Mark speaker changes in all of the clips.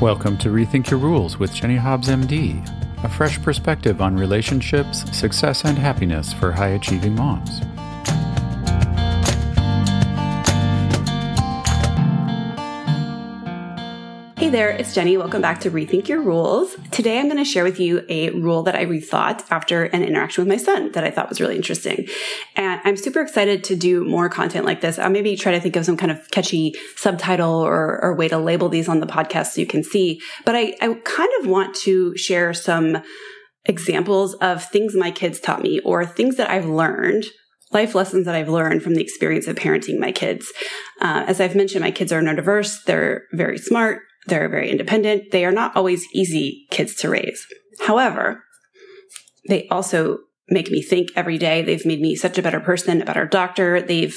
Speaker 1: Welcome to Rethink Your Rules with Jenny Hobbs, MD, a fresh perspective on relationships, success, and happiness for high achieving moms.
Speaker 2: Hey there, it's Jenny. Welcome back to Rethink Your Rules. Today I'm going to share with you a rule that I rethought after an interaction with my son that I thought was really interesting. And I'm super excited to do more content like this. I'll maybe try to think of some kind of catchy subtitle or, or way to label these on the podcast so you can see. But I, I kind of want to share some examples of things my kids taught me or things that I've learned life lessons that I've learned from the experience of parenting my kids. Uh, as I've mentioned, my kids are neurodiverse. They're very smart. They're very independent. They are not always easy kids to raise. However, they also make me think every day. They've made me such a better person, a better doctor. They've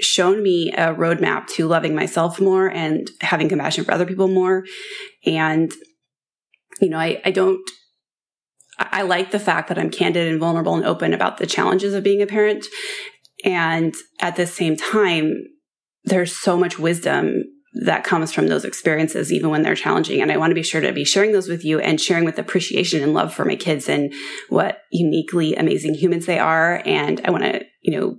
Speaker 2: shown me a roadmap to loving myself more and having compassion for other people more. And, you know, I, I don't, I like the fact that I'm candid and vulnerable and open about the challenges of being a parent. And at the same time, there's so much wisdom that comes from those experiences, even when they're challenging. And I want to be sure to be sharing those with you and sharing with appreciation and love for my kids and what uniquely amazing humans they are. And I want to, you know,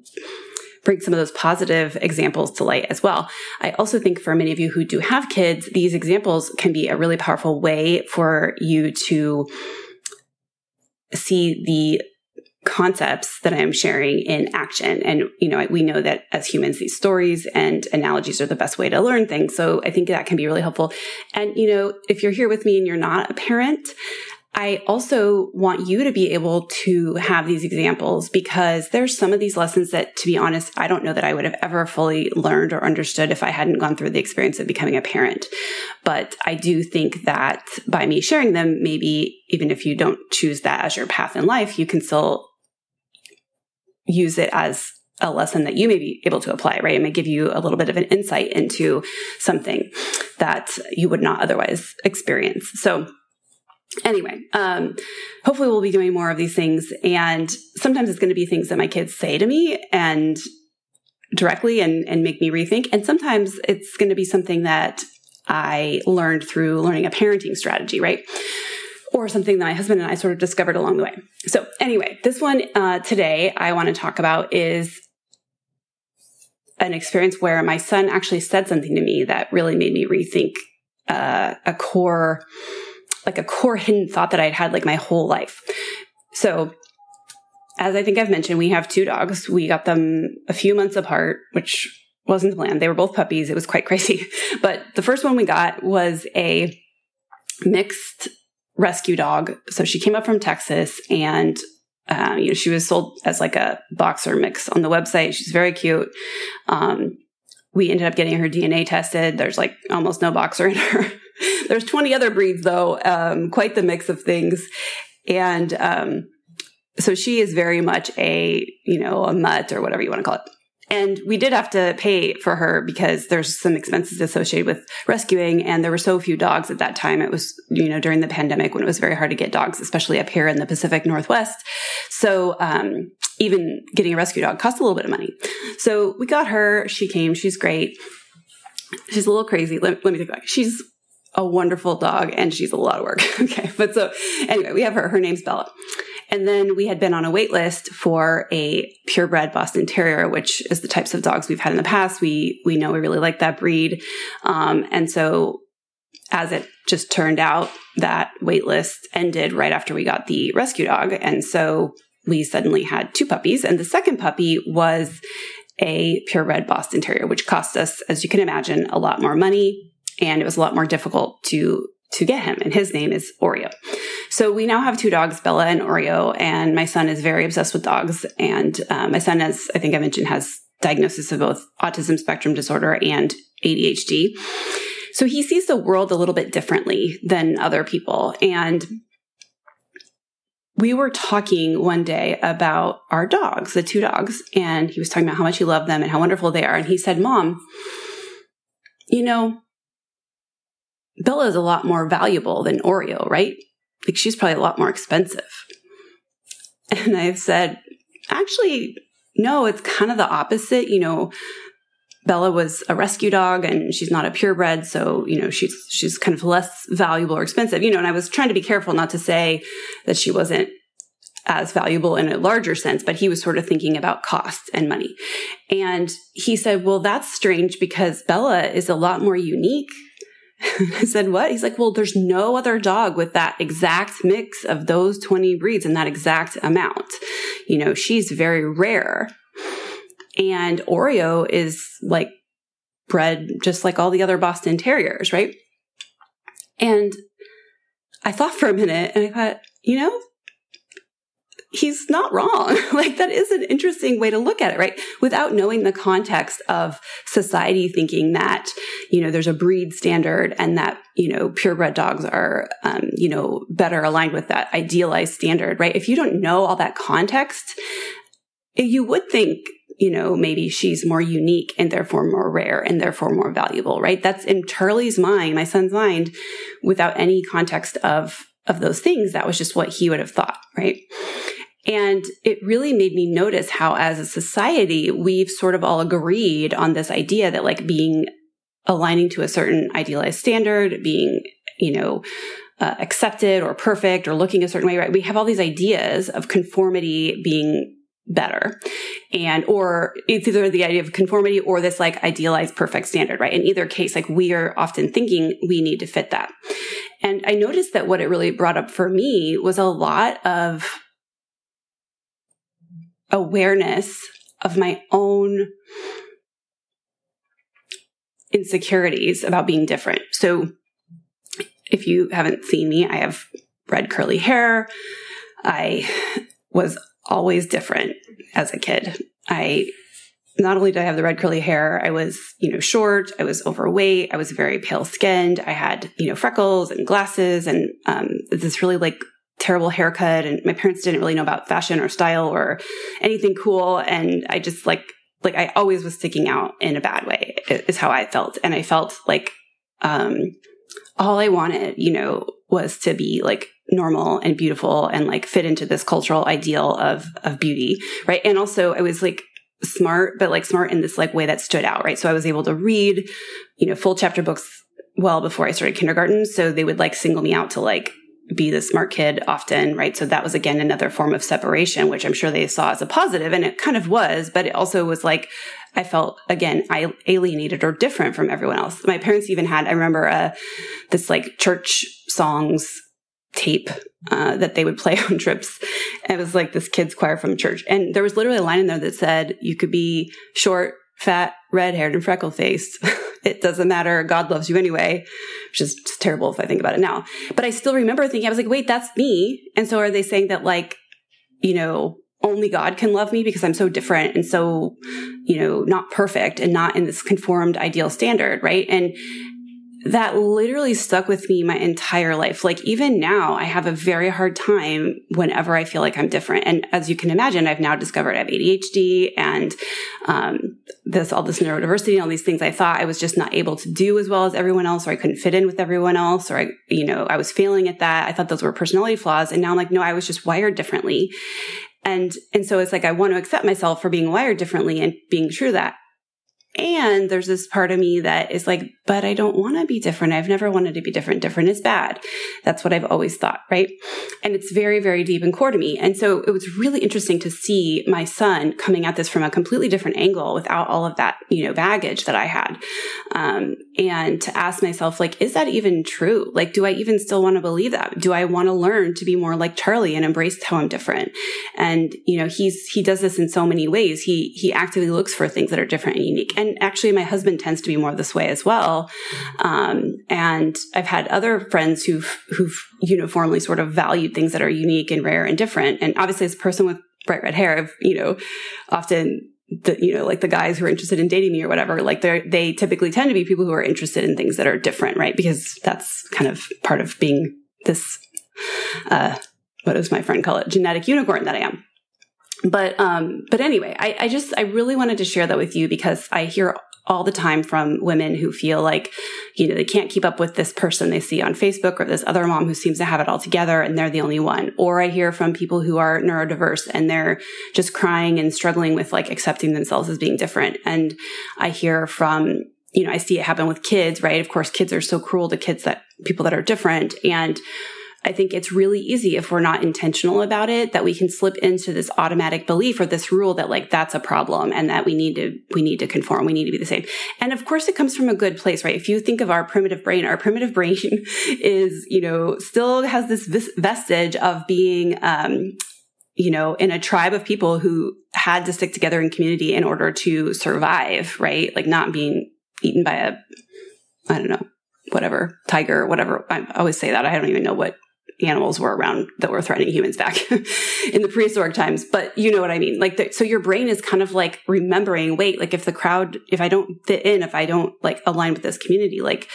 Speaker 2: bring some of those positive examples to light as well. I also think for many of you who do have kids, these examples can be a really powerful way for you to see the concepts that I'm sharing in action. And, you know, we know that as humans, these stories and analogies are the best way to learn things. So I think that can be really helpful. And, you know, if you're here with me and you're not a parent, I also want you to be able to have these examples because there's some of these lessons that, to be honest, I don't know that I would have ever fully learned or understood if I hadn't gone through the experience of becoming a parent. But I do think that by me sharing them, maybe even if you don't choose that as your path in life, you can still use it as a lesson that you may be able to apply, right? It may give you a little bit of an insight into something that you would not otherwise experience. So anyway, um, hopefully we'll be doing more of these things. And sometimes it's going to be things that my kids say to me and directly and, and make me rethink. And sometimes it's going to be something that I learned through learning a parenting strategy, right? Or something that my husband and I sort of discovered along the way. So anyway, this one uh, today I want to talk about is an experience where my son actually said something to me that really made me rethink uh, a core, like a core hidden thought that I'd had like my whole life. So as I think I've mentioned, we have two dogs. We got them a few months apart, which wasn't the plan. They were both puppies. It was quite crazy. But the first one we got was a mixed rescue dog. So she came up from Texas and um, you know, she was sold as like a boxer mix on the website. She's very cute. Um, we ended up getting her DNA tested. There's like almost no boxer in her. There's 20 other breeds though, um, quite the mix of things. And, um, so she is very much a, you know, a mutt or whatever you want to call it. And we did have to pay for her because there's some expenses associated with rescuing. And there were so few dogs at that time. It was, you know, during the pandemic when it was very hard to get dogs, especially up here in the Pacific Northwest. So, um, even getting a rescue dog cost a little bit of money. So we got her. She came. She's great. She's a little crazy. Let, let me think about it. She's a wonderful dog and she's a lot of work. okay. But so anyway, we have her. Her name's Bella. And then we had been on a wait list for a purebred Boston Terrier, which is the types of dogs we've had in the past. We we know we really like that breed, um, and so as it just turned out, that wait list ended right after we got the rescue dog, and so we suddenly had two puppies, and the second puppy was a purebred Boston Terrier, which cost us, as you can imagine, a lot more money, and it was a lot more difficult to to get him, and his name is Oreo. So we now have two dogs, Bella and Oreo, and my son is very obsessed with dogs. And uh, my son, as I think I mentioned, has diagnosis of both autism spectrum disorder and ADHD. So he sees the world a little bit differently than other people. And we were talking one day about our dogs, the two dogs, and he was talking about how much he loved them and how wonderful they are. And he said, Mom, you know, Bella is a lot more valuable than Oreo, right? Like she's probably a lot more expensive. And I've said, actually, no, it's kind of the opposite. You know, Bella was a rescue dog and she's not a purebred. So, you know, she's, she's kind of less valuable or expensive, you know, and I was trying to be careful not to say that she wasn't as valuable in a larger sense, but he was sort of thinking about costs and money. And he said, well, that's strange because Bella is a lot more unique. I said, what? He's like, well, there's no other dog with that exact mix of those 20 breeds and that exact amount. You know, she's very rare. And Oreo is like bred just like all the other Boston Terriers, right? And I thought for a minute and I thought, you know, he's not wrong. like that is an interesting way to look at it, right? Without knowing the context of society thinking that, you know, there's a breed standard and that, you know, purebred dogs are, um, you know, better aligned with that idealized standard, right? If you don't know all that context, you would think you know, maybe she's more unique and therefore more rare and therefore more valuable, right? That's in Charlie's mind, my son's mind, without any context of, of those things. That was just what he would have thought, right? And it really made me notice how, as a society, we've sort of all agreed on this idea that like being aligning to a certain idealized standard, being, you know, uh, accepted or perfect or looking a certain way, right? We have all these ideas of conformity being better and or it's either the idea of conformity or this like idealized perfect standard right in either case like we are often thinking we need to fit that and i noticed that what it really brought up for me was a lot of awareness of my own insecurities about being different. So if you haven't seen me, I have red curly hair. I was always different as a kid. I not only did I have the red curly hair, I was, you know, short, I was overweight, I was very pale skinned, I had, you know, freckles and glasses and um, this really like terrible haircut and my parents didn't really know about fashion or style or anything cool. And i just like like i always was sticking out in a bad way is how i felt. And i felt like um all i wanted you know was to be like normal and beautiful and like fit into this cultural ideal of of beauty right? And also i was like smart but like smart in this like way that stood out right? So i was able to read you know full chapter books well before i started kindergarten. So they would like single me out to like be the smart kid often, right? So that was again another form of separation, which I'm sure they saw as a positive, and it kind of was, but it also was like I felt again I alienated or different from everyone else. My parents even had I remember uh, this like church songs tape uh, that they would play on trips. It was like this kids choir from church, and there was literally a line in there that said you could be short, fat, red haired, and freckle faced. it doesn't matter. God loves you anyway, which is terrible if I think about it now. But I still remember thinking, I was like, wait, that's me. And so are they saying that like, you know, only God can love me because I'm so different and so, you know, not perfect and not in this conformed ideal standard, right? And that literally stuck with me my entire life. Like even now, I have a very hard time whenever I feel like I'm different. And as you can imagine, I've now discovered I have ADHD and um, this all this neurodiversity and all these things I thought I was just not able to do as well as everyone else, or I couldn't fit in with everyone else, or I, you know, I was failing at that. I thought those were personality flaws, and now I'm like, no, I was just wired differently. And and so it's like I want to accept myself for being wired differently and being true that and there's this part of me that is like, but I don't want to be different. I've never wanted to be different. Different is bad. That's what I've always thought, right? And it's very, very deep and core to me. And so it was really interesting to see my son coming at this from a completely different angle without all of that, you know, baggage that I had. Um, and to ask myself, like, is that even true? Like, do I even still want to believe that? Do I want to learn to be more like Charlie and embrace how I'm different? And, you know, he's, he does this in so many ways. He, he actively looks for things that are different and unique. And and actually my husband tends to be more this way as well. Um, and I've had other friends who've, who've uniformly sort of valued things that are unique and rare and different. And obviously as a person with bright red hair, I've, you know, often the, you know, like the guys who are interested in dating me or whatever, like they're, they typically tend to be people who are interested in things that are different, right? Because that's kind of part of being this, uh, what does my friend call it? Genetic unicorn that I am but um but anyway I, I just i really wanted to share that with you because i hear all the time from women who feel like, you know, they can't keep up with this person they see on Facebook or this other mom who seems to have it all together and they're the only one. Or I hear from people who are neurodiverse and they're just crying and struggling with like accepting themselves as being different. And I hear from, you know, I see it happen with kids, right? Of course, kids are so cruel to kids that people that are different. And I think it's really easy if we're not intentional about it that we can slip into this automatic belief or this rule that like that's a problem and that we need to we need to conform, we need to be the same. And of course it comes from a good place, right? If you think of our primitive brain, our primitive brain is, you know, still has this vestige of being um you know, in a tribe of people who had to stick together in community in order to survive, right? Like not being eaten by a, I don't know, whatever, tiger, whatever. I always say that. I don't even know what animals were around that were threatening humans back in the prehistoric times. But you know what I mean? Like, the, so your brain is kind of like remembering, wait, like if the crowd, if I don't fit in, if I don't like align with this community, like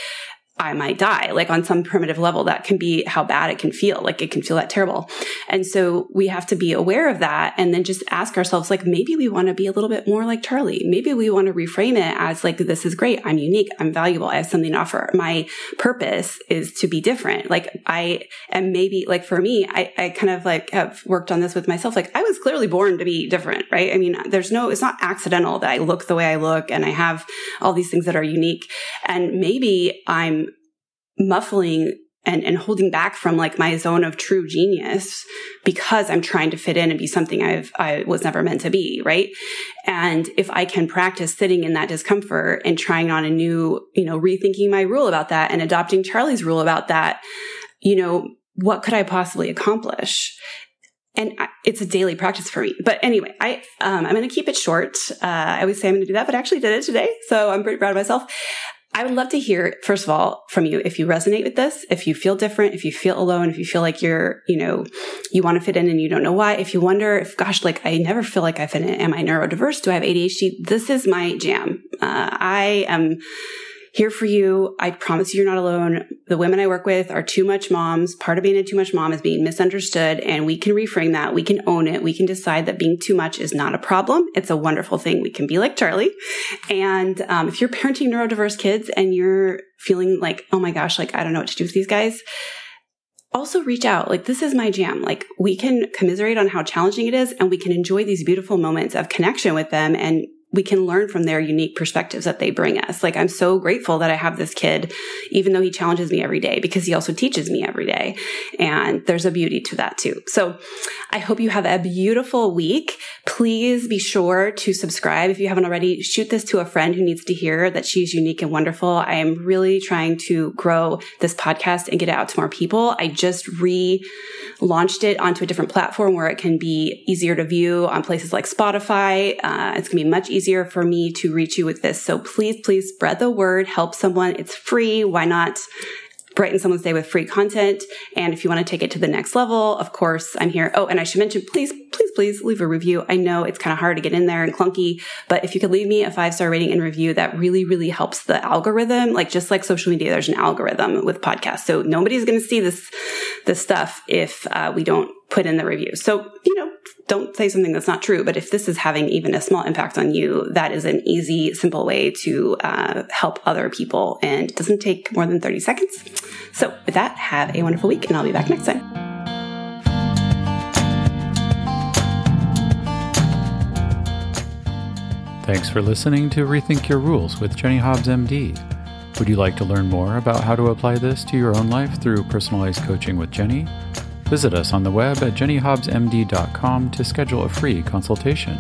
Speaker 2: I might die. Like on some primitive level, that can be how bad it can feel. Like it can feel that terrible. And so we have to be aware of that and then just ask ourselves, like, maybe we want to be a little bit more like Charlie. Maybe we want to reframe it as like, this is great. I'm unique. I'm valuable. I have something to offer. My purpose is to be different. Like I am maybe like for me, I, I kind of like have worked on this with myself. Like I was clearly born to be different, right? I mean, there's no, it's not accidental that I look the way I look and I have all these things that are unique. And maybe I'm muffling and, and holding back from like my zone of true genius because I'm trying to fit in and be something I've, I was never meant to be. Right. And if I can practice sitting in that discomfort and trying on a new, you know, rethinking my rule about that and adopting Charlie's rule about that, you know, what could I possibly accomplish? and it's a daily practice for me. But anyway, I um, I'm going to keep it short. Uh, I always say I'm going to do that, but I actually did it today, so I'm pretty proud of myself. I would love to hear, first of all, from you if you resonate with this, if you feel different, if you feel alone, if you feel like you're, you know, you want to fit in and you don't know why, if you wonder if, gosh, like I never feel like I fit in. Am I neurodiverse? Do I have ADHD? This is my jam. Uh, I am here for you. I promise you, you're not alone. The women I work with are too much moms. Part of being a too much mom is being misunderstood, and we can reframe that. We can own it. We can decide that being too much is not a problem. It's a wonderful thing. We can be like Charlie. And um, if you're parenting neurodiverse kids and you're feeling like, oh my gosh, like I don't know what to do with these guys, also reach out. Like, this is my jam. Like, we can commiserate on how challenging it is and we can enjoy these beautiful moments of connection with them and we can learn from their unique perspectives that they bring us. Like I'm so grateful that I have this kid, even though he challenges me every day because he also teaches me every day. And there's a beauty to that too. So I hope you have a beautiful week. Please be sure to subscribe if you haven't already. Shoot this to a friend who needs to hear that she's unique and wonderful. I am really trying to grow this podcast and get it out to more people. I just relaunched it onto a different platform where it can be easier to view on places like Spotify. Uh, it's going to be much easier easier for me to reach you with this. So please, please spread the word, help someone. It's free. Why not brighten someone's day with free content. And if you want to take it to the next level, of course, I'm here. Oh, and I should mention, please, please, please leave a review. I know it's kind of hard to get in there and clunky, but if you could leave me a five star rating and review, that really, really helps the algorithm. Like just like social media, there's an algorithm with podcasts. So nobody's going to see this, this stuff if uh, we don't put in the review. So, you know, don't say something that's not true. But if this is having even a small impact on you, that is an easy, simple way to uh, help other people. And it doesn't take more than 30 seconds. So with that, have a wonderful week and I'll be back next time.
Speaker 1: Thanks for listening to Rethink Your Rules with Jenny Hobbs, MD. Would you like to learn more about how to apply this to your own life through personalized coaching with Jenny? Visit us on the web at jennyhobbsmd.com to schedule a free consultation.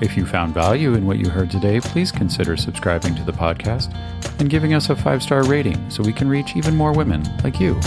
Speaker 1: If you found value in what you heard today, please consider subscribing to the podcast and giving us a five star rating so we can reach even more women like you.